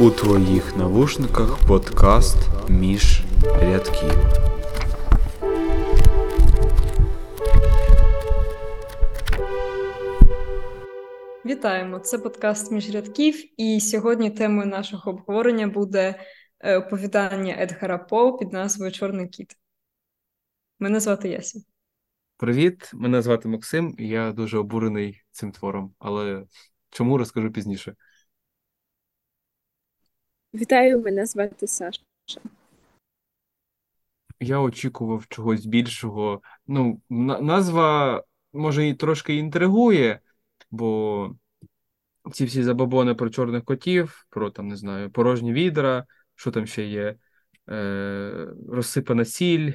У твоїх навушниках подкаст між рядків. Вітаємо! Це подкаст між рядків, і сьогодні темою нашого обговорення буде е, оповідання Едгара По під назвою Чорний кіт. Мене звати Яся. Привіт, мене звати Максим, і я дуже обурений цим твором, але чому розкажу пізніше. Вітаю, мене звати Саша. Я очікував чогось більшого. Ну, на- назва може і трошки інтригує, бо ці всі забобони про чорних котів, про там, не знаю, порожні відра, що там ще є, е, розсипана сіль.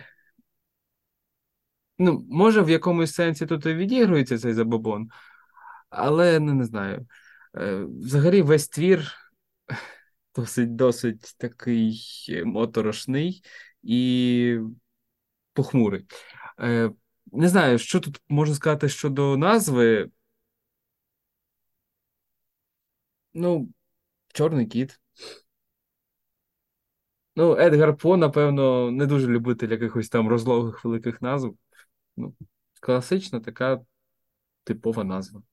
Ну, може, в якомусь сенсі тут і відігрується цей забобон, але ну, не знаю. Е, Взагалі, весь твір досить досить такий моторошний і похмурий. Е, Не знаю, що тут можна сказати щодо назви. Ну, Чорний кіт. Ну, Едгар По, напевно, не дуже любитель якихось там розлогих великих назв. Ну, класична така типова назва.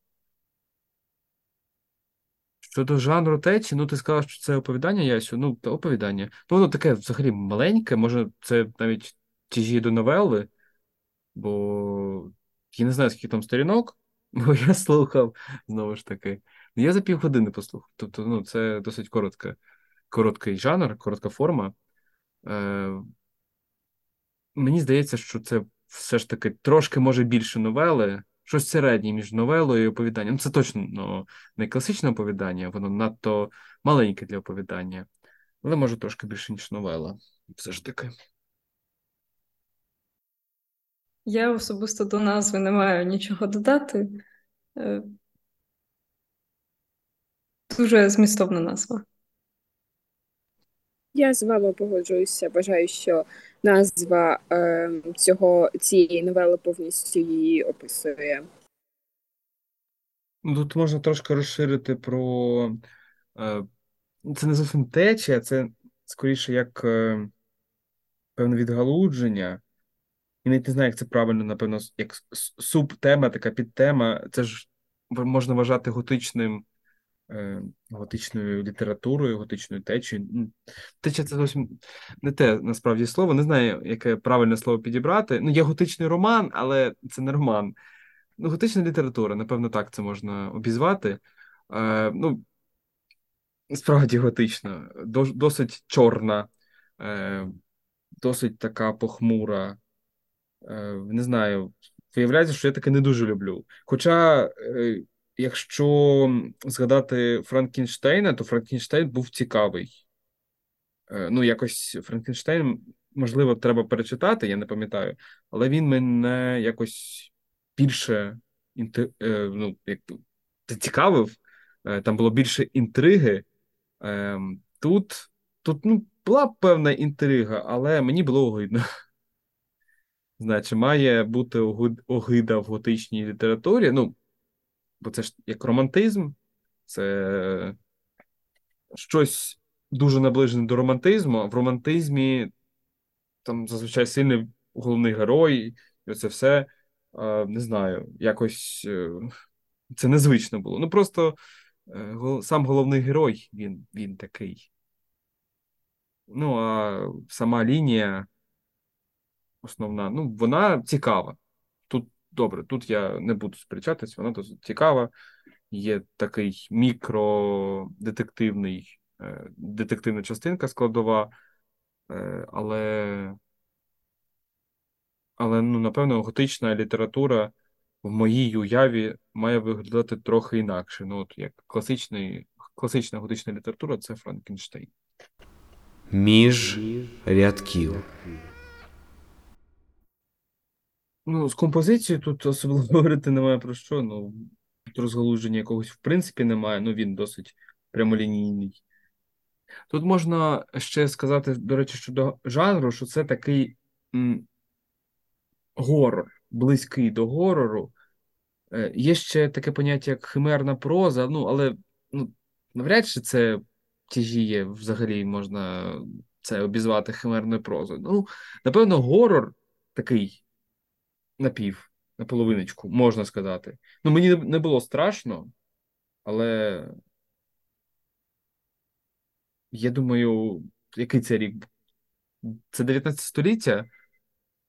Щодо жанру течі, ну ти сказав, що це оповідання, Ясю. Ну, та оповідання. Ну, воно таке взагалі маленьке, може, це навіть тяжіє до новели, бо я не знаю, скільки там сторінок, бо я слухав знову ж таки. Я за півгодини послухав. Тобто, ну, це досить коротка, короткий жанр, коротка форма. Е, Мені здається, що це все ж таки трошки може більше новели, щось середнє між новелою і оповіданням. Ну, це точно ну, не класичне оповідання, воно надто маленьке для оповідання, але може трошки більше, ніж новела. Все ж таки. Я особисто до назви не маю нічого додати. Е, Дуже змістовна назва. Я з вами погоджуюся. Вважаю, що назва е, цього цієї новели повністю її описує. Ну, Тут можна трошки розширити про. е, Це не зовсім течія, це скоріше як е, певне відгалудження. І навіть не знаю, як це правильно, напевно, як субтема, така підтема. Це ж можна вважати готичним, готичною літературою, готичною течією. М, Течія це зовсім не те насправді слово. Не знаю, яке правильне слово підібрати. Ну, є готичний роман, але це не роман. Ну, готична література, напевно, так це можна обізвати. Е, ну, справді готична, досить чорна, е, досить така похмура. Е, не знаю, виявляється, що я таке не дуже люблю. Хоча, е, якщо згадати Франкенштейна, то Франкенштейн був цікавий. Е, ну, якось Франкенштейн, можливо, треба перечитати, я не пам'ятаю, але він мене якось більше е, ну, як... зацікавив. Е, Там було більше інтриги. Ем, Тут, тут ну, була певна інтрига, але мені було огидно. Значить, має бути огида в готичній літературі. Ну, бо це ж як романтизм, це щось дуже наближене до романтизму. А в романтизмі там зазвичай сильний головний герой, і оце все. Не знаю, якось е, це незвично було. Ну просто е, сам головний герой, він, він такий. Ну, а сама лінія основна, ну, вона цікава. Добре, тут я не буду сперечатись, вона досить цікава. Є такий мікродетективний, е, детективна частинка складова, е, але, але ну, напевно, готична література в моїй уяві має виглядати трохи інакше. Ну, от як класичний, класична готична література це Франкенштейн. Між рядків. Ну, з композицією тут особливо говорити немає про що. Ну, тут розгалуження якогось в принципі немає, ну він досить прямолінійний. Тут можна ще сказати, до речі, щодо жанру, що це такий м, горор, близький до горору. Е, Є ще таке поняття, як химерна проза, ну, але ну, навряд чи це тяжіє взагалі можна це обізвати химерною прозою. Ну, напевно, горор такий напів, наполовиночку, можна сказати. Ну, мені не- було страшно, але я думаю, який це рік? Це 19 століття,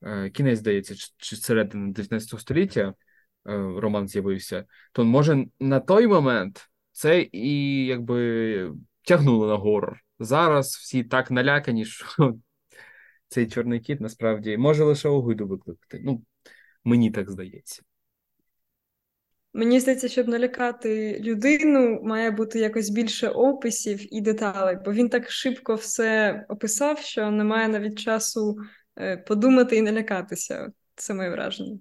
е, кінець, здається, чи- чи середина 19 століття е, роман з'явився, то може на той момент це і якби тягнуло на горор. Зараз всі так налякані, що цей чорний кіт насправді може лише огиду викликати. Ну, мені так здається. Мені здається, щоб налякати людину, має бути якось більше описів і деталей, бо він так шибко все описав, що немає навіть часу е, подумати і налякатися. Це моє враження.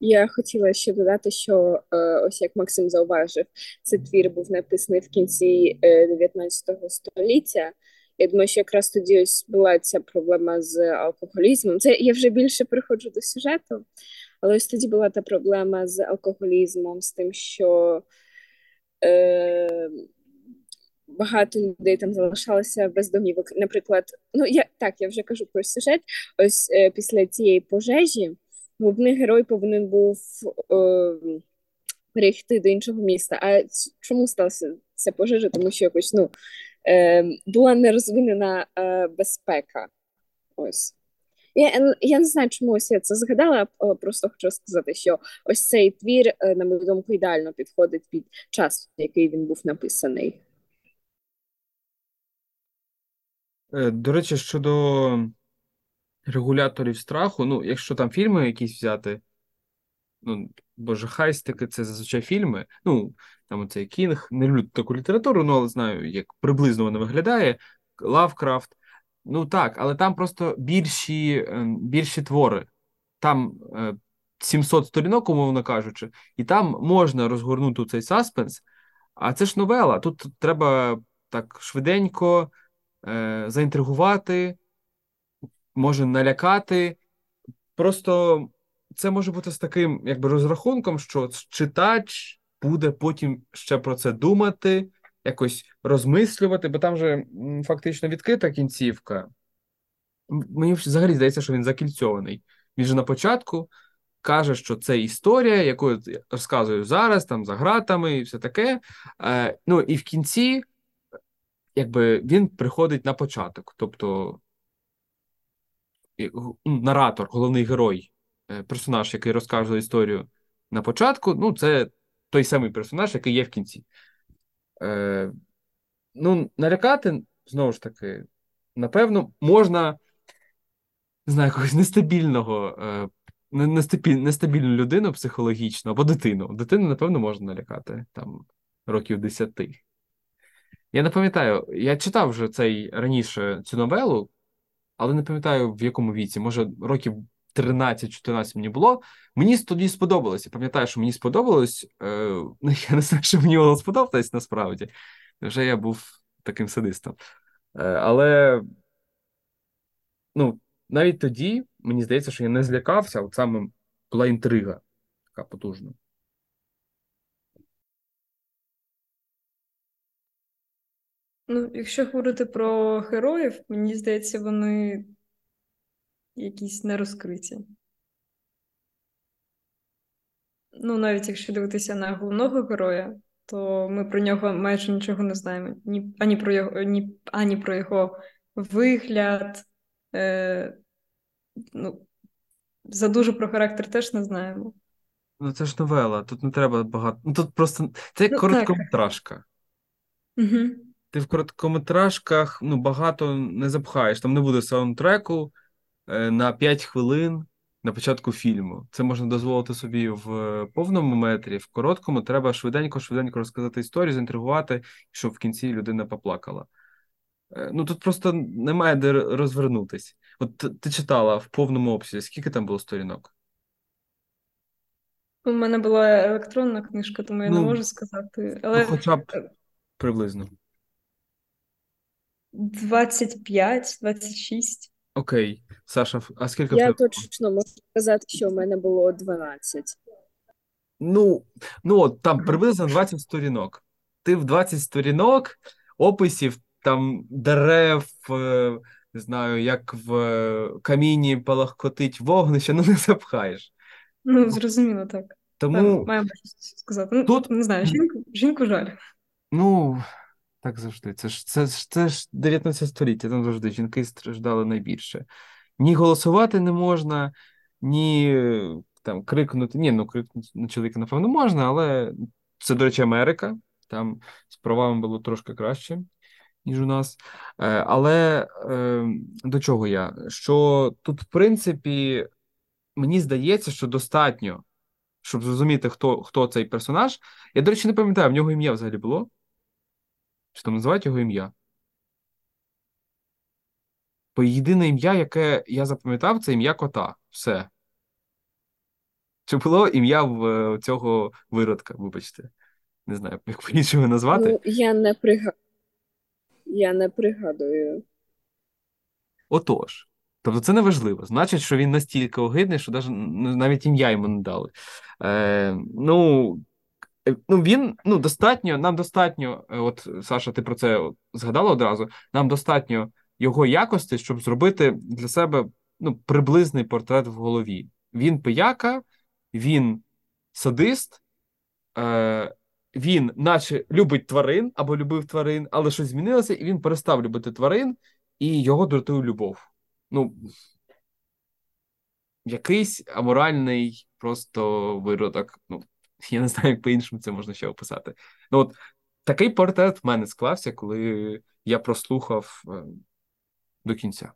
Я хотіла ще додати, що е, ось як Максим зауважив, цей твір був написаний в кінці е, 19 століття. Я думаю, що якраз тоді ось була ця проблема з алкоголізмом. Це я вже більше приходжу до сюжету, але ось тоді була та проблема з алкоголізмом, з тим, що е, багато людей там залишалося без домівок. Наприклад, ну я так, я вже кажу про сюжет. Ось е, після цієї пожежі головний герой повинен був е, перейти до іншого міста. А чому сталася ця пожежа? Тому що якось ну, була нерозвинена е, безпека. Ось. Я, я не знаю, чому ось я це згадала, просто хочу сказати, що ось цей твір, е, на мою думку, ідеально підходить під час, в який він був написаний. Е, До речі, щодо регуляторів страху, ну, якщо там фільми якісь взяти, ну, боже, хайстики це зазвичай фільми. Ну, там оцей Кінг, не люблю таку літературу, ну, але знаю, як приблизно вона виглядає. Лавкрафт. Ну так, але там просто більші, ем, більші твори. Там е, 700 сторінок, умовно кажучи, і там можна розгорнути цей саспенс, а це ж новела. Тут треба так швиденько е, заінтригувати, може налякати. Просто це може бути з таким якби розрахунком, що читач буде потім ще про це думати, якось розмислювати, бо там же фактично відкрита кінцівка. Мені взагалі здається, що він закільцьований. Він же на початку каже, що це історія, яку я розказую зараз, там за гратами і все таке. Е, ну і в кінці, якби він приходить на початок. Тобто ну, наратор, головний герой, е, персонаж, який розкаже історію на початку, ну, це той самий персонаж, який є в кінці. Е, ну, налякати, знову ж таки, напевно, можна, не знаю, якогось нестабільного, е, нестабіль, нестабільну людину психологічно або дитину. Дитину, напевно, можна налякати там років 10. Я не пам'ятаю, я читав вже цей раніше цю новелу, але не пам'ятаю в якому віці, може, років 13-14 мені було. Мені тоді сподобалося. Пам'ятаю, що мені сподобалось. Е, ну, я не знаю, що мені воно сподобалось насправді. Вже я був таким садистом. Е, але ну, навіть тоді мені здається, що я не злякався, от саме була інтрига така потужна. Ну, якщо говорити про героїв, мені здається, вони якісь нерозкриті. Ну, навіть якщо дивитися на головного героя, то ми про нього майже нічого не знаємо. Ні, ані про його, ні, ані про його вигляд. Е, ну, задуже про характер теж не знаємо. Ну, це ж новела, тут не треба багато. Ну, тут просто це як Ну, короткометражка. Угу. Ти в короткометражках ну, багато не запхаєш. Там не буде саундтреку на 5 хвилин на початку фільму. Це можна дозволити собі в е, повному метрі, в короткому треба швиденько-швиденько розказати історію, заінтригувати, щоб в кінці людина поплакала. Е, Ну тут просто немає де розвернутись. От ти, читала в повному обсязі, скільки там було сторінок? У мене була електронна книжка, тому я не Ну, можу сказати. Ну, Але хоча б приблизно. 25, 26. Окей. Саша, а скільки в Я тебе? точно можу сказати, що в мене було 12. Ну, ну от там приблизно 20 сторінок. ти в 20 сторінок описів там дерев, е, не знаю, як в е, каміні палахкотить вогнище, ну не запхаєш. Ну, зрозуміло, так. Тому, Так, маємо щось сказати. Ну, Тут- не знаю, жінку, жінку жаль. ну, так завжди. Це ж це, це ж 19 століття, там завжди жінки страждали найбільше. Ні голосувати не можна, ні там крикнути. Ні, ну крикнути на чоловіка, напевно, можна, але це, до речі, Америка. Там з правами було трошки краще, ніж у нас. Е, Але е, до чого я? Що тут, в принципі, мені здається, що достатньо, щоб зрозуміти, хто, хто цей персонаж. Я, до речі, не пам'ятаю, в нього ім'я взагалі було. Чи там називають його ім'я? Бо єдине ім'я, яке я запам'ятав, це ім'я кота. Все. Чи було ім'я в е, цього виродка, вибачте. Не знаю, як по-іншому назвати. Ну, я не прига... Я не пригадую. Отож. Тобто це не важливо. Значить, що він настільки огидний, що навіть ім'я йому не дали. Е, ну, ну, він ну, достатньо, нам достатньо, е, от Саша, ти про це згадала одразу. Нам достатньо його якості, щоб зробити для себе ну, приблизний портрет в голові. Він пияка, він садист, е, він, наче любить тварин або любив тварин, але щось змінилося, і він перестав любити тварин, і його дратує любов. Ну, якийсь аморальний просто виродок. Ну, я не знаю, як по-іншому це можна ще описати. Ну, от такий портрет в мене склався, коли я прослухав е, до кінця.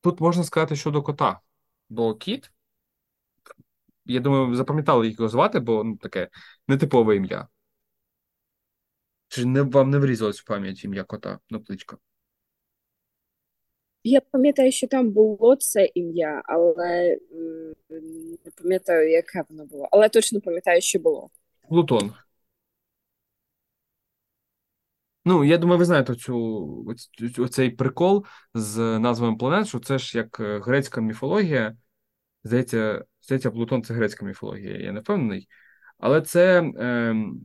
Тут можна сказати щодо кота. Бо кіт, я думаю, ви запам'ятали, як його звати, бо ну, таке нетипове ім'я. Чи не, вам не врізалось в пам'ять ім'я кота? Ну, кличка. Я пам'ятаю, що там було це ім'я, але не пам'ятаю, яке воно було. Але точно пам'ятаю, що було. Плутон. Ну, я думаю, ви знаєте цю, оцей прикол з назвами планет, що це ж як е, грецька міфологія. Здається, здається, Плутон це грецька міфологія, я не впевнений. Але це, ем,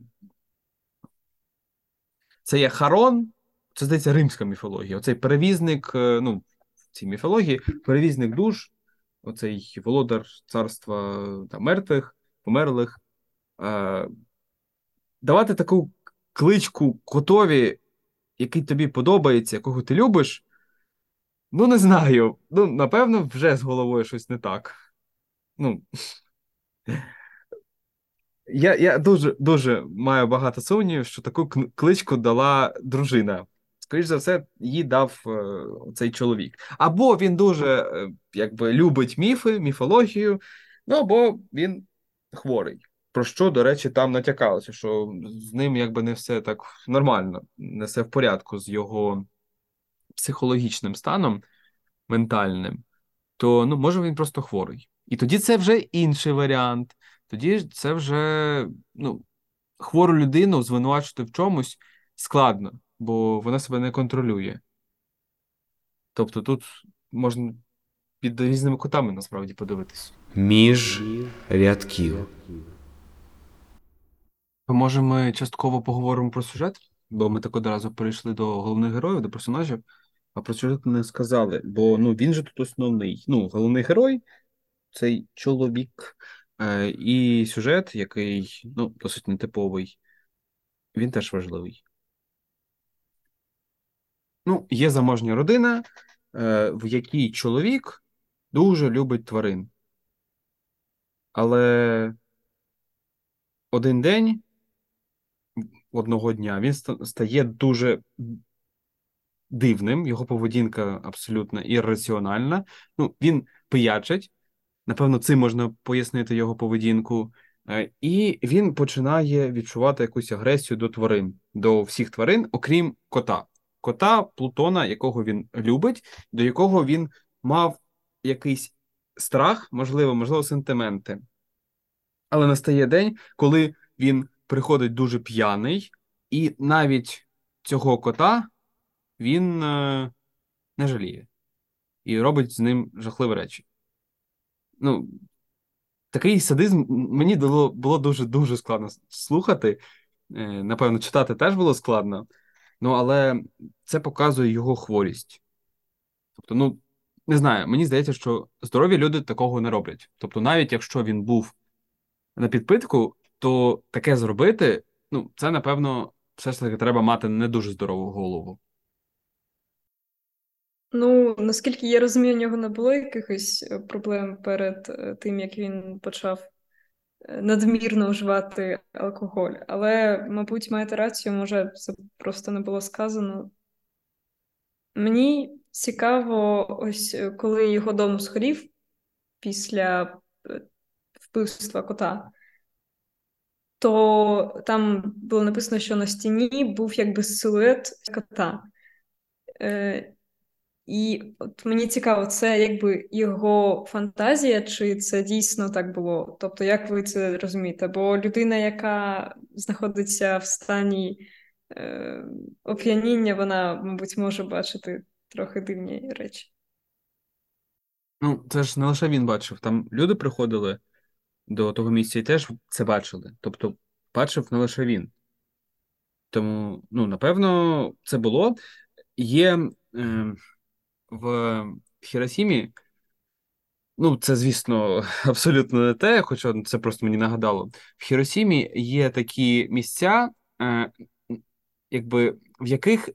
це є Харон, це здається римська міфологія. Оцей перевізник, е, ну, в цій міфології, перевізник душ, оцей володар царства там, мертвих, померлих. Е, давати таку кличку котові, який тобі подобається, якого ти любиш, ну, не знаю. Ну, напевно, вже з головою щось не так. Ну, я, я дуже, дуже маю багато сумнівів, що таку кличку дала дружина. Скоріше за все, їй дав е, цей чоловік. Або він дуже е, якби любить міфи, міфологію, ну або він хворий. Про що, до речі, там натякалося, що з ним якби не все так нормально, не все в порядку з його психологічним станом ментальним, то ну, може він просто хворий. І тоді це вже інший варіант. Тоді це вже ну, хвору людину звинувачувати в чомусь складно, бо вона себе не контролює. Тобто тут можна під різними кутами насправді подивитись. Між рядків. Може ми частково поговоримо про сюжет, бо ми так одразу перейшли до головних героїв, до персонажів, а про сюжет не сказали. Бо ну, він же тут основний. Ну, головний герой цей чоловік, е, і сюжет, який ну, досить нетиповий, він теж важливий. Ну, є заможня родина, е, в якій чоловік дуже любить тварин. Але один день, одного дня, він стає дуже дивним, його поведінка абсолютно ірраціональна. Ну, він пиячить, напевно, цим можна пояснити його поведінку. Е, І він починає відчувати якусь агресію до тварин, до всіх тварин, окрім кота. Кота Плутона, якого він любить, до якого він мав якийсь страх, можливо, можливо, сентименти. Але настає день, коли він приходить дуже п'яний, і навіть цього кота він е, не жаліє і робить з ним жахливі речі. Ну, такий садизм мені було було дуже-дуже складно слухати. Е, напевно, читати теж було складно, ну але це показує його хворість. Тобто, ну, не знаю, мені здається, що здорові люди такого не роблять. Тобто, навіть якщо він був на підпитку, то таке зробити, ну, це, напевно, все ж таки треба мати не дуже здорову голову. Ну, наскільки я розумію, у нього не було якихось е, проблем перед е, тим, як він почав надмірно вживати алкоголь. Але, мабуть, маєте рацію, може, це просто не було сказано. Мені цікаво, ось коли його дом згорів після вбивства кота, то там було написано, що на стіні був якби силует кота. І от мені цікаво, це якби його фантазія, чи це дійсно так було? Тобто, як ви це розумієте? Бо людина, яка знаходиться в стані е, оп'яніння, вона, мабуть, може бачити трохи дивні речі. Ну, це ж не лише він бачив. Там люди приходили до того місця і теж це бачили. Тобто, бачив не лише він. Тому, ну, напевно, це було. Є. Е, в Хіросімі, ну, це, звісно, абсолютно не те, хоча це просто мені нагадало. В Хіросімі є такі місця, е, якби в яких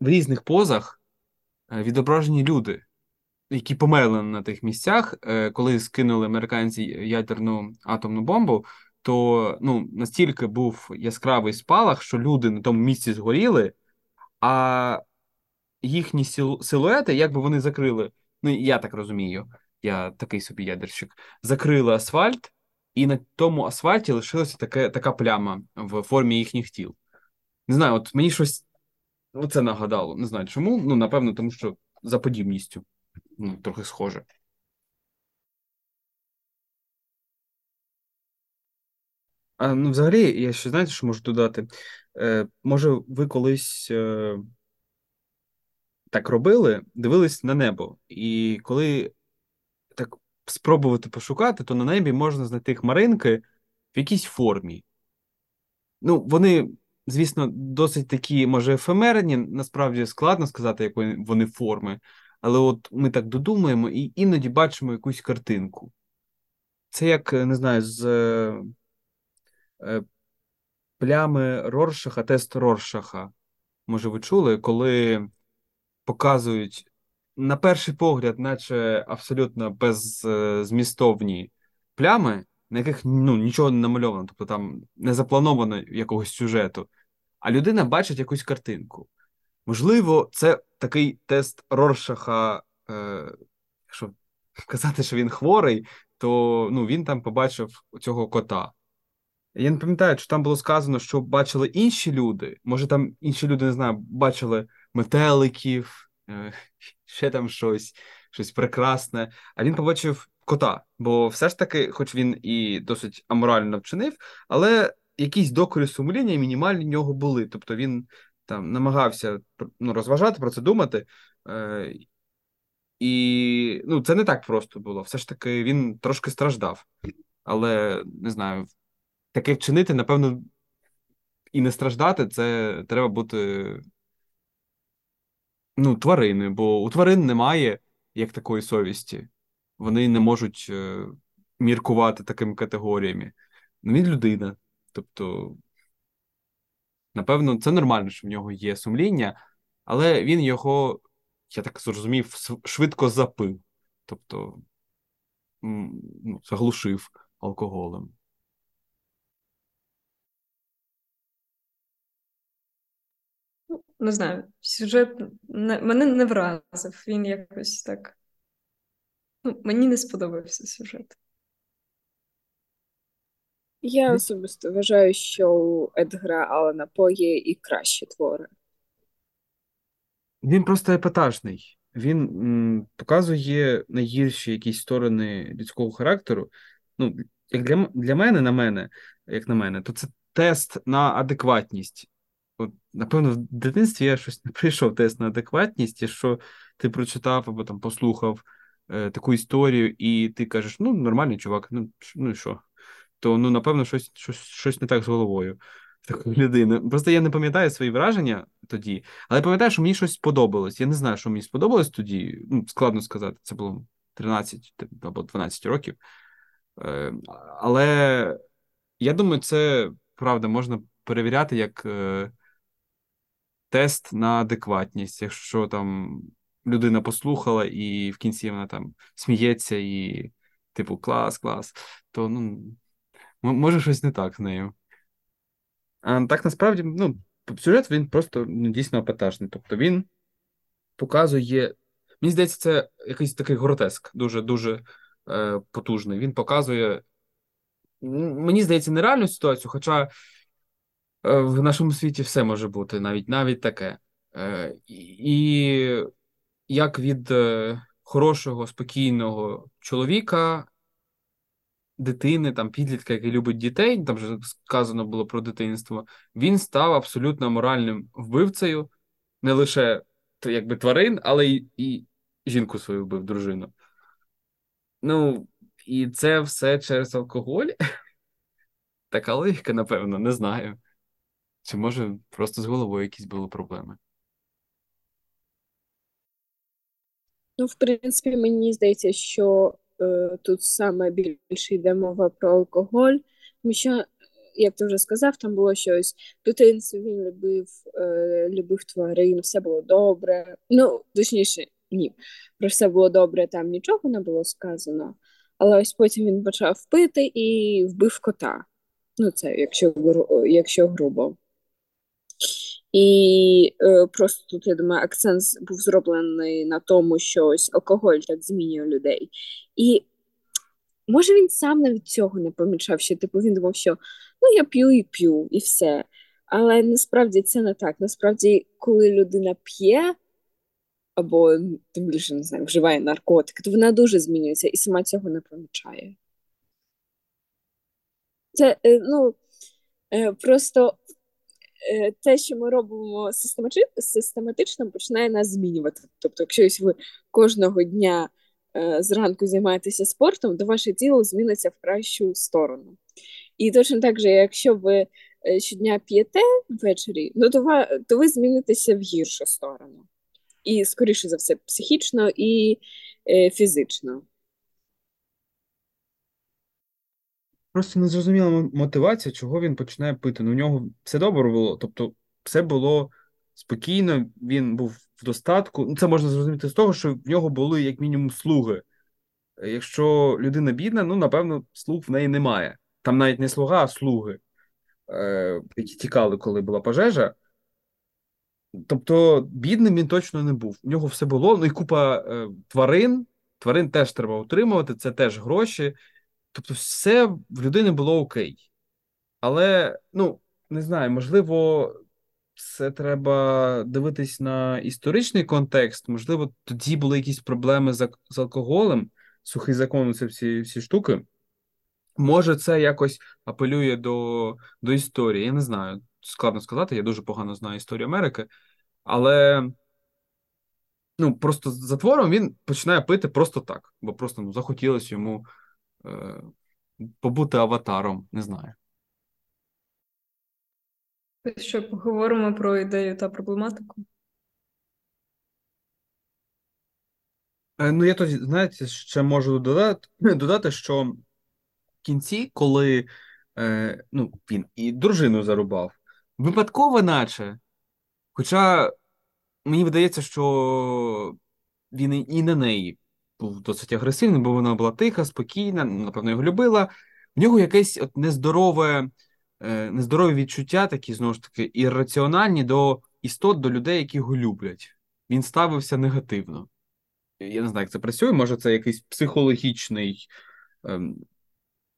в різних позах е, відображені люди, які померли на тих місцях, е, коли скинули американці ядерну атомну бомбу. То ну, настільки був яскравий спалах, що люди на тому місці згоріли, а їхні силуети, якби вони закрили. Ну, я так розумію, я такий собі ядерщик, закрили асфальт, і на тому асфальті лишилася таке, така пляма в формі їхніх тіл. Не знаю, от мені щось це нагадало. Не знаю чому. Ну, напевно, тому що за подібністю ну, трохи схоже. А, ну, Взагалі, я ще знаєте, що можу додати? Е, Може, ви колись е, так робили, дивились на небо. І коли так спробувати пошукати, то на небі можна знайти хмаринки в якійсь формі. Ну, вони, звісно, досить такі, може, ефемерні, насправді складно сказати, якої вони форми, але от ми так додумаємо і іноді бачимо якусь картинку. Це як, не знаю, з е, е плями Роршаха, тест Роршаха. Може, ви чули, коли показують на перший погляд, наче абсолютно беззмістовні плями, на яких ну, нічого не намальовано, тобто там не заплановано якогось сюжету, а людина бачить якусь картинку. Можливо, це такий тест Роршаха, е, якщо казати, що він хворий, то ну, він там побачив цього кота. Я не пам'ятаю, чи там було сказано, що бачили інші люди. Може, там інші люди не знаю, бачили метеликів, е, ще там щось, щось прекрасне. А він побачив кота, бо все ж таки, хоч він і досить аморально вчинив, але якісь докори сумління мінімальні в нього були. Тобто він там намагався ну, розважати про це думати. Е, І ну, це не так просто було. Все ж таки, він трошки страждав. Але не знаю, таке вчинити, напевно, і не страждати, це треба бути ну, тварини, бо у тварин немає як такої совісті. Вони не можуть е, міркувати такими категоріями. Ну, Він людина. Тобто, напевно, це нормально, що в нього є сумління, але він його, я так зрозумів, швидко запив, тобто ну, заглушив алкоголем. Не знаю, сюжет не, мене не вразив. Він якось так. Ну, Мені не сподобався сюжет. Я особисто вважаю, що у Едгара Алана По є і кращі твори. Він просто епатажний. Він м, показує найгірші якісь сторони людського характеру. Ну, як для для мене, на мене, як на мене, то це тест на адекватність. От, Напевно, в дитинстві я щось не прийшов тест на адекватність, і що ти прочитав або там послухав е, таку історію, і ти кажеш, ну, нормальний чувак, ну, ну і що? То ну, напевно, щось, щось, щось не так з головою такої людини. Просто я не пам'ятаю свої враження тоді, але пам'ятаю, що мені щось сподобалось. Я не знаю, що мені сподобалось тоді. Ну, складно сказати, це було 13 або 12 років. Е, але я думаю, це правда можна перевіряти як е, тест на адекватність, якщо там людина послухала, і в кінці вона там сміється і, типу, клас, клас, то ну, може щось не так з нею. А так насправді, ну, сюжет він просто ну, дійсно епатажний. Тобто він показує. Мені здається, це якийсь такий гротеск, дуже дуже е, потужний. Він показує, мені здається, нереальну ситуацію, хоча в нашому світі все може бути, навіть навіть таке. Е, і як від е, хорошого, спокійного чоловіка, дитини, там, підлітка, який любить дітей, там вже сказано було про дитинство, він став абсолютно моральним вбивцею, не лише якби тварин, але й і жінку свою вбив, дружину. Ну, і це все через алкоголь. Така логіка, напевно, не знаю. Чи може просто з головою якісь були проблеми? Ну, в принципі, мені здається, що е, тут саме більше йде мова про алкоголь, тому що, як ти вже сказав, там було щось в він любив, е, любив тварин, все було добре. Ну, точніше, ні, про все було добре, там нічого не було сказано. Але ось потім він почав пити і вбив кота. Ну, це якщо, якщо грубо. І е, просто тут, я думаю, акцент був зроблений на тому, що ось алкоголь так змінює людей. І може він сам навіть цього не помічав, що типу він думав, що ну я п'ю і п'ю, і все. Але насправді це не так. Насправді, коли людина п'є, або тим більше не знаю, вживає наркотики, то вона дуже змінюється і сама цього не помічає. Це е, ну е, просто те, що ми робимо систематично, починає нас змінювати. Тобто, якщо ви кожного дня е, зранку займаєтеся спортом, то ваше тіло зміниться в кращу сторону. І точно так же, якщо ви е, щодня п'єте ввечері, ну то, ви змінитеся в гіршу сторону. І, скоріше за все, психічно і е, фізично. Просто не зрозуміла мотивація, чого він починає пити. Ну, у нього все добре було, тобто все було спокійно, він був в достатку. Ну, Це можна зрозуміти з того, що в нього були як мінімум слуги. Якщо людина бідна, ну, напевно, слуг в неї немає. Там навіть не слуга, а слуги, е, які тікали, коли була пожежа. Тобто, бідним він точно не був. У нього все було. Ну і купа е, тварин. Тварин теж треба утримувати, це теж гроші. Тобто, все в людини було окей. Але, ну, не знаю, можливо, це треба дивитись на історичний контекст. Можливо, тоді були якісь проблеми з, з алкоголем, сухий закон, це всі, всі штуки. Може, це якось апелює до, до історії. Я не знаю. Складно сказати, я дуже погано знаю історію Америки, але ну, просто за твором він починає пити просто так, бо просто ну, захотілося йому побути аватаром, не знаю. Що поговоримо про ідею та проблематику? Е, Ну, я тоді, знаєте, ще можу додати, додати, що в кінці, коли е, ну, він і дружину зарубав, випадково, наче. Хоча мені видається, що він і на неї був досить агресивний, бо вона була тиха, спокійна, напевно, його любила. В нього якесь от нездорове, е, нездорові відчуття, такі, знову ж таки, ірраціональні до істот, до людей, які його люблять. Він ставився негативно. Я не знаю, як це працює. Може, це якийсь психологічний ем,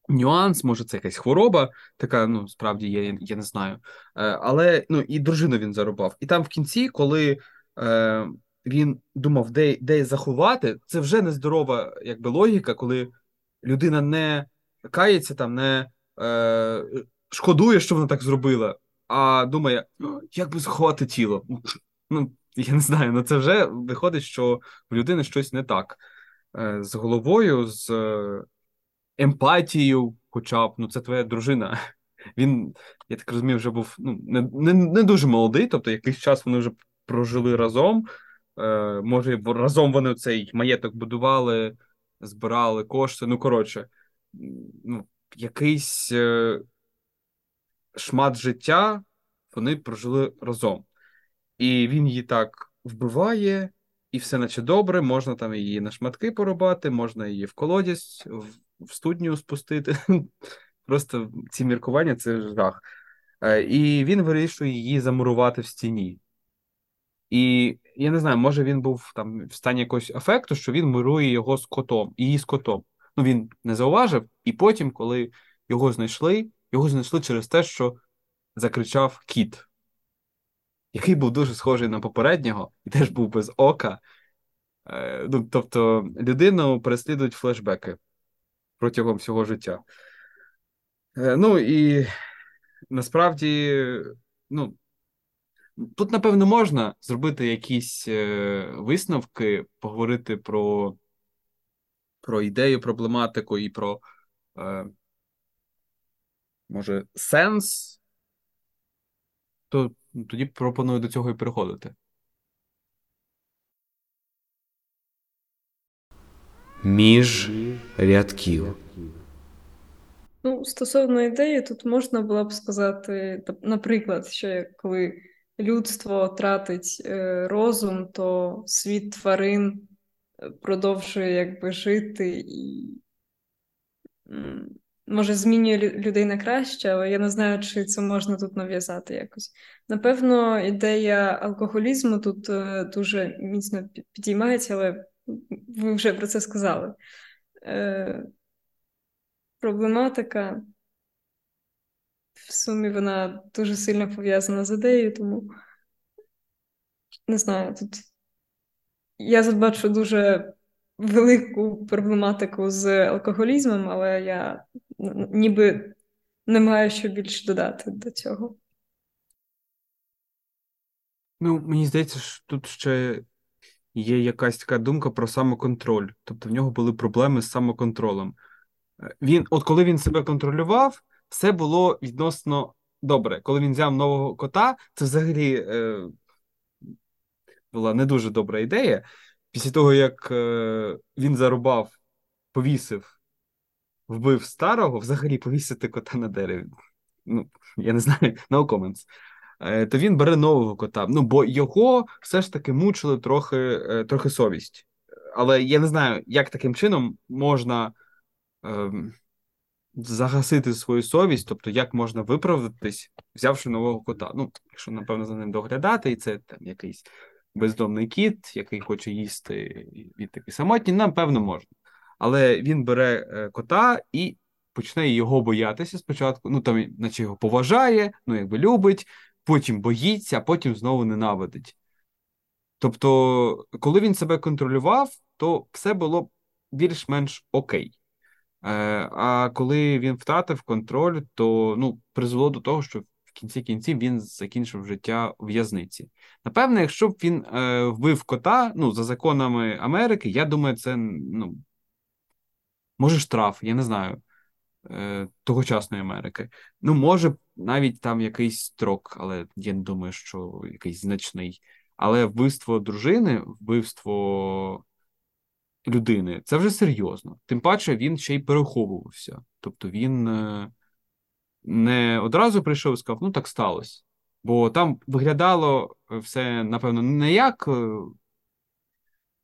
нюанс, може, це якась хвороба, така, ну, справді я, я не знаю. Е, але ну, і дружину він зарубав. І там в кінці, коли е, він думав, де, де заховати, це вже нездорова якби, логіка, коли людина не кається, там, не е, шкодує, що вона так зробила, а думає, «О, як би заховати тіло. Ну, я не знаю, ну це вже виходить, що в людини щось не так. е, з головою, з е, емпатією, хоча б ну, це твоя дружина. Він, я так розумію, вже був ну, не, не, не дуже молодий, тобто якийсь час вони вже прожили разом. Е, Може, разом вони цей маєток будували, збирали кошти. Ну, коротше, ну, якийсь е, шмат життя вони прожили разом. І він її так вбиває, і все наче добре, можна там її на шматки порубати, можна її в колодязь, в, студню спустити. Просто ці міркування це жах. Е, І він вирішує її замурувати в стіні. І я не знаю, може він був там в стані якогось ефекту, що він мирує його з котом, її з котом. Ну він не зауважив, і потім, коли його знайшли, його знайшли через те, що закричав кіт, який був дуже схожий на попереднього, і теж був без ока. Е, Ну, тобто, людину переслідують флешбеки протягом всього життя. Е, Ну і насправді, ну, тут, напевно, можна зробити якісь е, висновки, поговорити про, про ідею, проблематику і про, е, може, сенс, то ну, тоді пропоную до цього і переходити. Між рядків. Ну, стосовно ідеї, тут можна було б сказати, наприклад, що коли людство тратить е, розум, то світ тварин е, продовжує якби жити і може змінює людей на краще, але я не знаю, чи це можна тут нав'язати якось. Напевно, ідея алкоголізму тут е, дуже міцно підіймається, але ви вже про це сказали. Проблематика в сумі вона дуже сильно пов'язана з ідеєю, тому не знаю, тут я тут бачу дуже велику проблематику з алкоголізмом, але я ніби не маю що більше додати до цього. Ну, мені здається, що тут ще є якась така думка про самоконтроль. Тобто в нього були проблеми з самоконтролем. Е, Він, от коли він себе контролював, все було відносно добре. Коли він взяв нового кота, це взагалі е, була не дуже добра ідея. Після того, як е, він зарубав, повісив, вбив старого, взагалі повісити кота на дереві. Ну, я не знаю, no comments. Е, то він бере нового кота. Ну, бо його все ж таки мучили трохи, е, трохи совість. Але я не знаю, як таким чином можна ем, загасити свою совість, тобто як можна виправдатись, взявши нового кота. Ну, якщо, напевно, за ним доглядати, і це там якийсь бездомний кіт, який хоче їсти, і він такий самотній, напевно, можна. Але він бере е, кота і почне його боятися спочатку. Ну, там, наче його поважає, ну, якби любить, потім боїться, а потім знову ненавидить. Тобто, коли він себе контролював, то все було більш-менш окей. Е, а коли він втратив контроль, то ну, призвело до того, що в кінці кінців він закінчив життя в в'язниці. Напевне, якщо б він е, вбив кота, ну, за законами Америки, я думаю, це ну, може штраф, я не знаю, е, тогочасної Америки. Ну, може, навіть там якийсь строк, але я не думаю, що якийсь значний. Але вбивство дружини, вбивство людини, це вже серйозно. Тим паче він ще й переховувався. Тобто він е, не одразу прийшов і сказав, ну так сталося. Бо там виглядало все, напевно, не як е,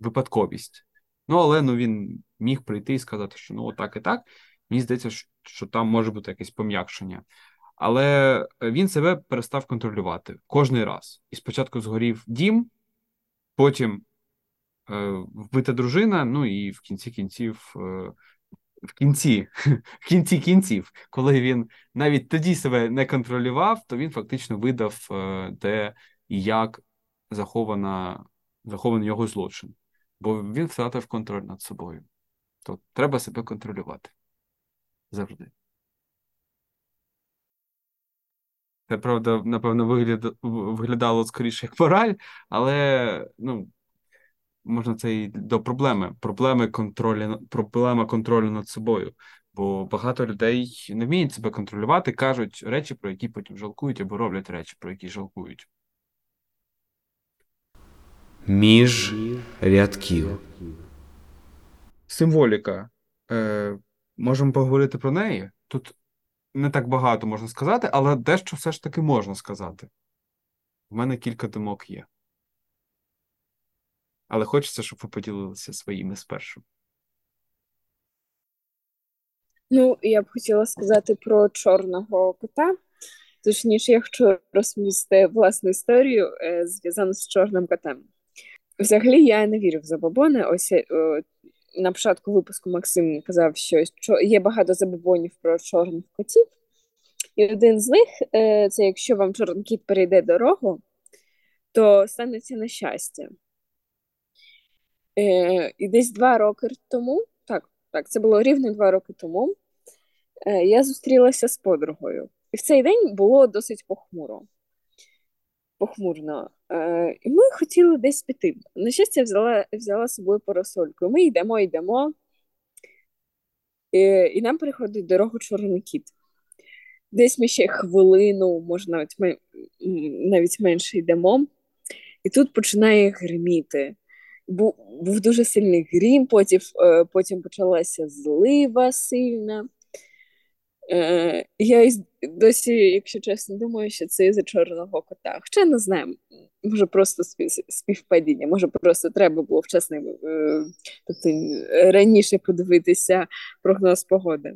випадковість. Ну, але ну, він міг прийти і сказати, що ну, отак і так. Мені здається, що, там може бути якесь пом'якшення. Але він себе перестав контролювати кожний раз. І спочатку згорів дім, потім е, вбита дружина, ну і в кінці кінців, е, в кінці, в кінці кінців, коли він навіть тоді себе не контролював, то він фактично видав, е, і як захована, захований його злочин. Бо він втратив контроль над собою. То треба себе контролювати завжди. Це правда, напевно, вигляд... виглядало скоріше як мораль, але ну, можна це і до проблеми. Проблеми контролю, проблема контролю над собою. Бо багато людей не вміють себе контролювати, кажуть речі, про які потім жалкують, або роблять речі, про які жалкують. Між рядків. Символіка. Е, можемо поговорити про неї. Тут не так багато можна сказати, але дещо все ж таки можна сказати. У мене кілька думок є. Але хочеться, щоб ви поділилися своїми спершу. Ну, я б хотіла сказати про чорного кота. Точніше, я хочу розповісти власну історію, е, зв'язану з чорним котом. Взагалі, я не вірю в забобони. Ось е, на початку випуску Максим казав, що є багато забобонів про чорних котів. І один з них е, це якщо вам чорний кіт перейде дорогу, то станеться нещастя. Е, і десь два роки тому, так, так, це було рівно два роки тому, е, я зустрілася з подругою. І в цей день було досить похмуро. Похмурно. Е, і ми хотіли десь піти. На щастя, взяла, взяла з собою парасольку. Ми йдемо, йдемо. І, і нам переходить дорогу чорний кіт. Десь ми ще хвилину, може навіть, навіть менше йдемо. І тут починає гриміти. Був, був дуже сильний грім, потім, е, потім почалася злива сильна. Е, я із- досі, якщо чесно, думаю, що це із-за чорного кота. Хоча не знаю, може просто спів- співпадіння, може просто треба було вчасно, е, тобто раніше подивитися прогноз погоди.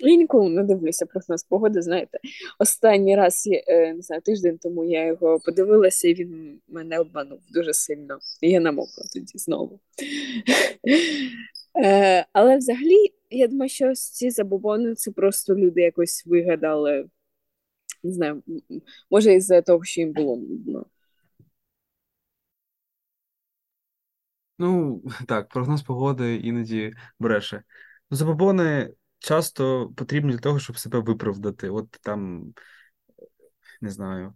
Я ніколи не дивлюся прогноз погоди, знаєте. Останній раз, е, не знаю, тиждень тому я його подивилася, і він мене обманув дуже сильно. І я намокла тоді знову. Е, але взагалі, я думаю, що ці забобони це просто люди якось вигадали. Не знаю, може, із-за того, що їм було нудно. Ну, так, прогноз погоди іноді бреше. Забобони часто потрібні для того, щоб себе виправдати. От там, не знаю,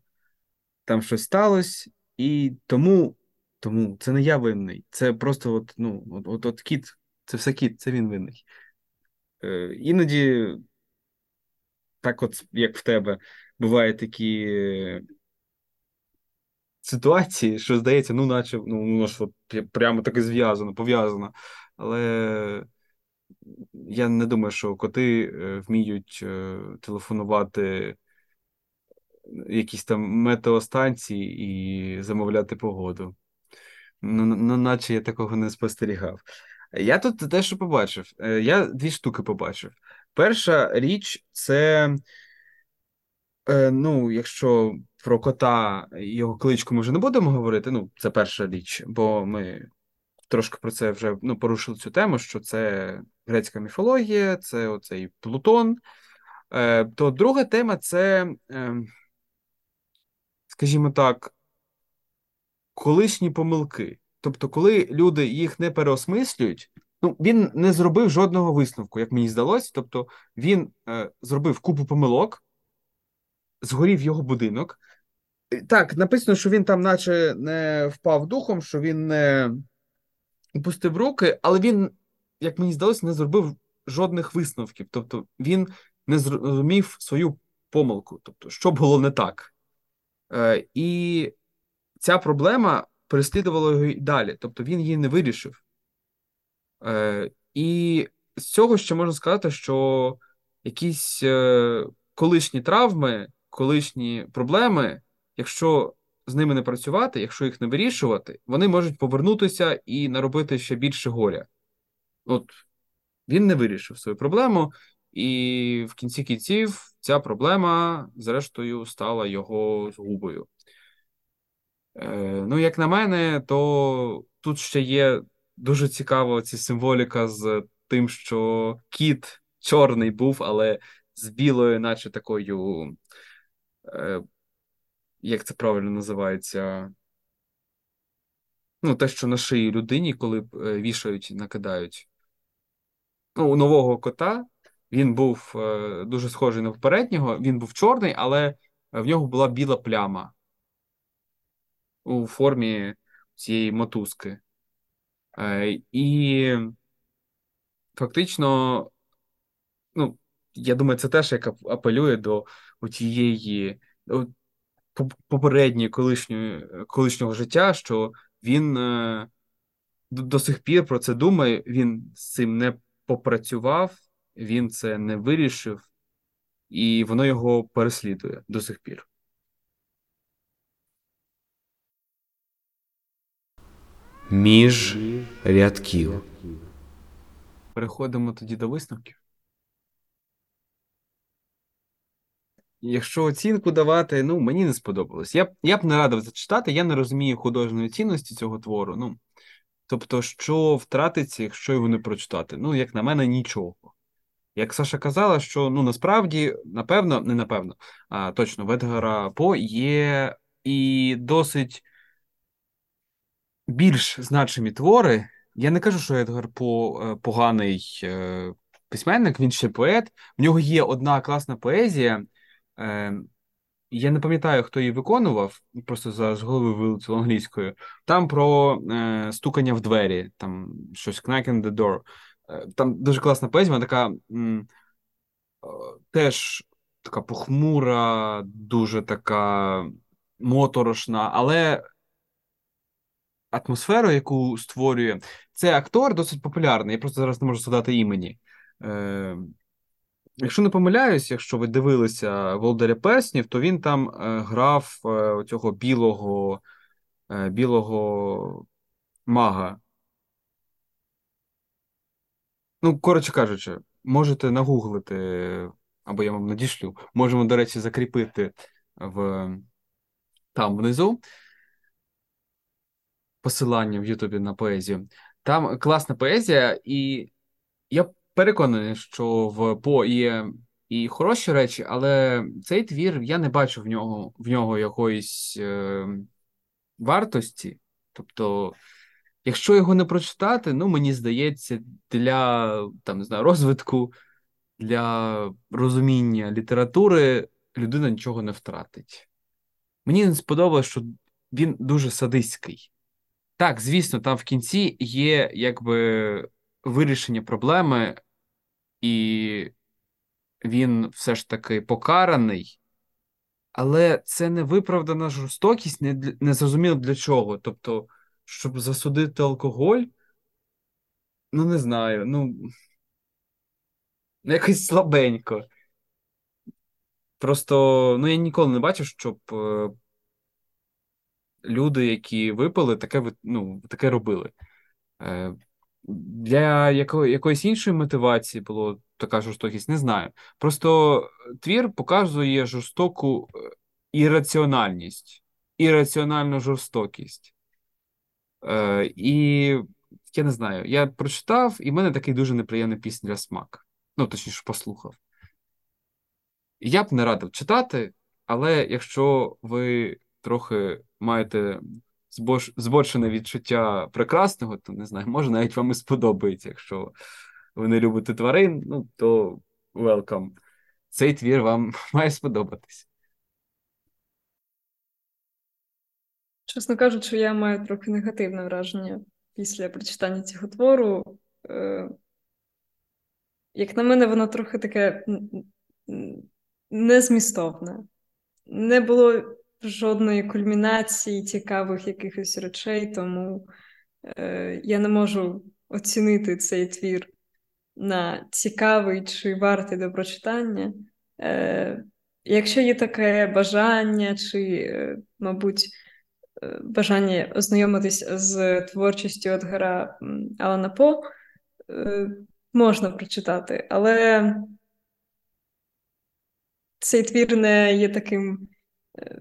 там щось сталося, і тому, тому це не я винний. Це просто от, ну, от, от, от кіт, це все кіт, це він винний. Е, іноді, так от, як в тебе, бувають такі е, ситуації, що здається, ну, наче, ну, воно ж прямо так і зв'язано, пов'язано. Але я не думаю, що коти е, вміють е, телефонувати якісь там метеостанції і замовляти погоду. Ну, ну, наче я такого не спостерігав. Я тут дещо побачив. Е, Я дві штуки побачив. Перша річ це, е, ну, якщо про кота його кличку ми вже не будемо говорити, ну, це перша річ, бо ми трошки про це вже ну, порушили цю тему, що це грецька міфологія, це оцей Плутон. Е, То друга тема це, е, скажімо так, колишні помилки. Тобто, коли люди їх не переосмислюють, ну він не зробив жодного висновку, як мені здалось. Тобто він е, зробив купу помилок, згорів його будинок. Е, Так, написано, що він там, наче не впав духом, що він не опустив руки, але він, як мені здалось, не зробив жодних висновків. Тобто він не зрозумів свою помилку, тобто, що було не так. Е, і ця проблема переслідувала його і далі, тобто він її не вирішив. Е, і з цього ще можна сказати, що якісь е, колишні травми, колишні проблеми, якщо з ними не працювати, якщо їх не вирішувати, вони можуть повернутися і наробити ще більше горя. От він не вирішив свою проблему, і в кінці кінців ця проблема, зрештою, стала його згубою. Е, ну, як на мене, то тут ще є дуже цікава ця символіка з тим, що кіт чорний був, але з білою, наче такою, е, як це правильно називається? Ну, те, що на шиї людині, коли е, вішають накидають. Ну, у нового кота він був е, дуже схожий на попереднього, він був чорний, але в нього була біла пляма у формі цієї мотузки. Е, І фактично, ну, я думаю, це теж як апелює до тієї попередньої колишньої, колишнього життя, що він е, до, сих пір про це думає, він з цим не попрацював, він це не вирішив, і воно його переслідує до сих пір. Між рядків. Переходимо тоді до висновків. Якщо оцінку давати, ну мені не сподобалось. Я б я б не радив зачитати, я не розумію художньої цінності цього твору. Ну тобто, що втратиться, якщо його не прочитати? Ну, як на мене, нічого. Як Саша казала, що ну насправді, напевно, не напевно, а точно в Едгара По є і досить більш значимі твори. Я не кажу, що Едгар По е, поганий е, письменник, він ще поет. В нього є одна класна поезія. Я не пам'ятаю, хто її виконував, просто зараз з голови вилетіло англійською. Там про е, стукання в двері, там щось «Knock on the door». Е, Там дуже класна поезія, така м, е, теж така похмура, дуже така моторошна, але атмосферу, яку створює, цей актор досить популярний. Я просто зараз не можу згадати імені. Е, Якщо не помиляюсь, якщо ви дивилися Володаря Перснів, то він там е, грав е, цього білого, е, білого мага. Ну, коротше кажучи, можете нагуглити, або я вам надішлю. Можемо, до речі, закріпити в там внизу посилання в Ютубі на поезію. Там класна поезія, і я переконаний, що в По є і хороші речі, але цей твір я не бачу в нього в нього якоїсь е, вартості. Тобто, якщо його не прочитати, ну мені здається, для там не знаю, розвитку, для розуміння літератури людина нічого не втратить. Мені не сподобалось, що він дуже садистський. Так, звісно, там в кінці є якби вирішення проблеми, і він все ж таки покараний, але це не виправдана жорстокість, не, не зрозуміло для чого. Тобто, щоб засудити алкоголь, ну не знаю, ну якось слабенько. Просто ну я ніколи не бачив, щоб е, люди, які випили, таке ну, таке робили. Е, Для яко, якоїсь іншої мотивації було така жорстокість, не знаю. Просто твір показує жорстоку е, ірраціональність, ірраціональну жорстокість. Е, і я не знаю, я прочитав, і в мене такий дуже неприємний пісня для смак. Ну, точніше, послухав. Я б не радив читати, але якщо ви трохи маєте. Збочене відчуття прекрасного, то не знаю, може навіть вам і сподобається. Якщо ви не любите тварин, ну то welcome. Цей твір вам має сподобатись. Чесно кажучи, я маю трохи негативне враження після прочитання цього твору. Е, Як на мене, воно трохи таке незмістовне. Не було жодної кульмінації цікавих якихось речей, тому е, я не можу оцінити цей твір на цікавий чи вартий до прочитання. Е, Якщо є таке бажання, чи, е, мабуть, е, бажання ознайомитись з творчістю Едгара Алана По, е, можна прочитати, але цей твір не є таким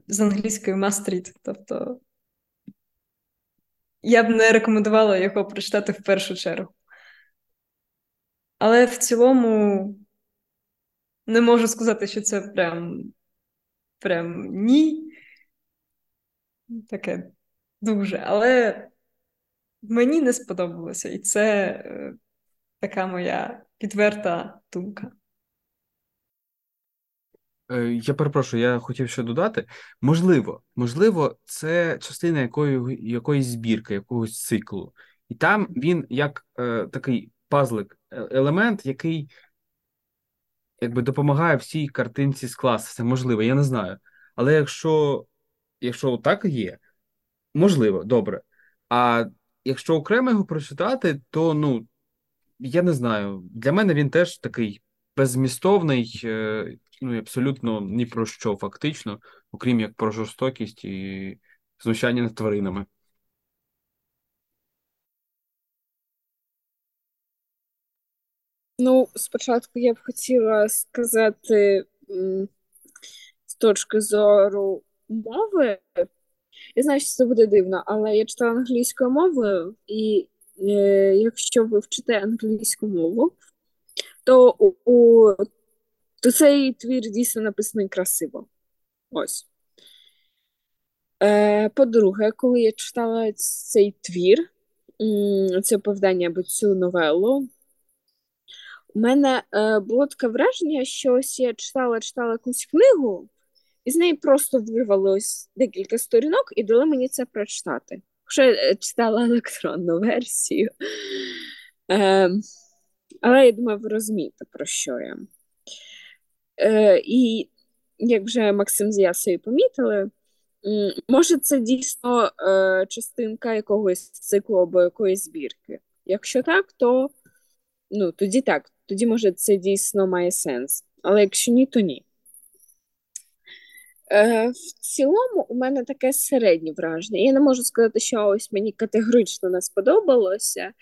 з англійською must-read, тобто я б не рекомендувала його прочитати в першу чергу. Але в цілому не можу сказати, що це прям, прям ні. Таке дуже. Але мені не сподобалося, і це е, така моя відверта думка. Е, Я перепрошую, я хотів ще додати. Можливо, можливо, це частина якої, якоїсь збірки, якогось циклу. І там він як е, такий пазлик, е- елемент, який якби допомагає всій картинці скластися. Можливо, я не знаю. Але якщо, якщо так є, можливо, добре. А якщо окремо його прочитати, то ну я не знаю. Для мене він теж такий беззмістовний, е, ну і абсолютно ні про що, фактично, окрім як про жорстокість і знущання над тваринами. Ну, спочатку я б хотіла сказати з точки зору мови. Я знаю, що це буде дивно, але я читала англійською мовою, і е, якщо ви вчите англійську мову, то у, то цей твір дійсно написаний красиво. Ось. Е, по-друге, коли я читала цей твір, це оповідання або цю новелу, у мене е, було таке враження, що ось я читала, читала якусь книгу, і з неї просто вирвалось декілька сторінок і дали мені це прочитати. Хоча я е, читала електронну версію. Е, але я думаю, ви розумієте, про що я. Е, і як вже Максим з Ясою помітили, може це дійсно е, частинка якогось циклу або якоїсь збірки. Якщо так, то ну, тоді так, тоді може це дійсно має сенс. Але якщо ні, то ні. Е, в цілому, у мене таке середнє враження. Я не можу сказати, що ось мені категорично не сподобалося.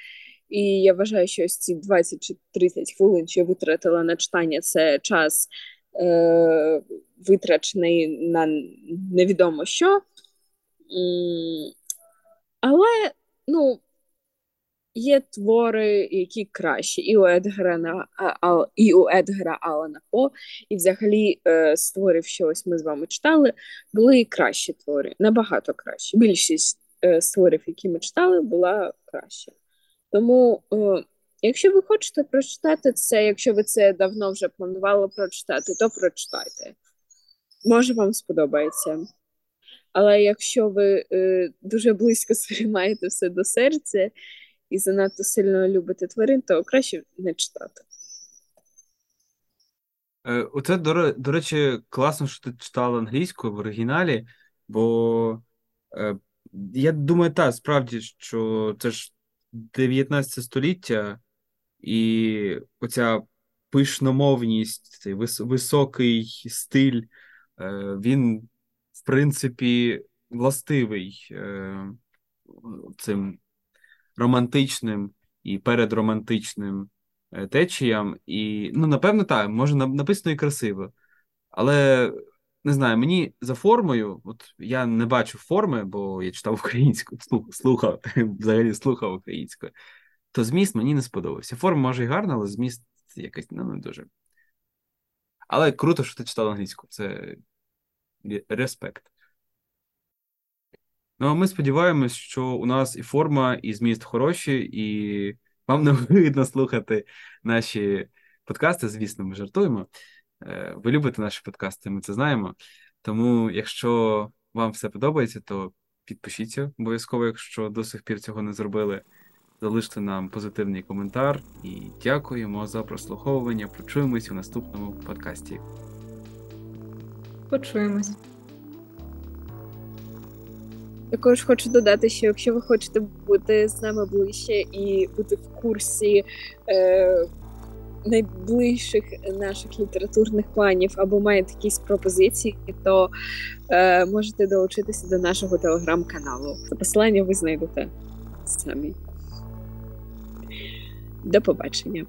І я вважаю, що ось ці 20 чи 30 хвилин, що я витратила на читання, це час е, витрачений на невідомо що. Але, ну, є твори, які кращі, і у Едгара, і у Едгара Алана По, і взагалі е, з творів, що ось ми з вами читали, були і кращі твори, набагато кращі. Більшість е, з які ми читали, була краща. Тому, е, якщо ви хочете прочитати це, якщо ви це давно вже планували прочитати, то прочитайте. Може, вам сподобається. Але якщо ви е, дуже близько сприймаєте все до серця і занадто сильно любите тварин, то краще не читати. Е, Оце, до, до речі, класно, що ти читала англійською в оригіналі, бо е, я думаю, так, справді, що це ж 19 століття, і оця пишномовність, цей вис- високий стиль, е, він, в принципі, властивий е, цим романтичним і передромантичним е, течіям. І, ну, напевно, так, може, написано і красиво. Але не знаю, мені за формою, от я не бачу форми, бо я читав українську, слухав, взагалі слухав українською, то зміст мені не сподобався. Форма може і гарна, але зміст якось ну, не дуже. Але круто, що ти читав англійську. Це респект. Ну, а ми сподіваємось, що у нас і форма, і зміст хороші, і вам не вигідно слухати наші подкасти. Звісно, ми жартуємо. Е, Ви любите наші подкасти, ми це знаємо. Тому, якщо вам все подобається, то підпишіться обов'язково, якщо до сих пір цього не зробили. Залиште нам позитивний коментар і дякуємо за прослуховування. Почуємось у наступному подкасті. Почуємось. Також хочу додати, що якщо ви хочете бути з нами ближче і бути в курсі е, найближчих наших літературних планів або маєте якісь пропозиції, то е, можете долучитися до нашого телеграм-каналу. Посилання ви знайдете самі. До побачення.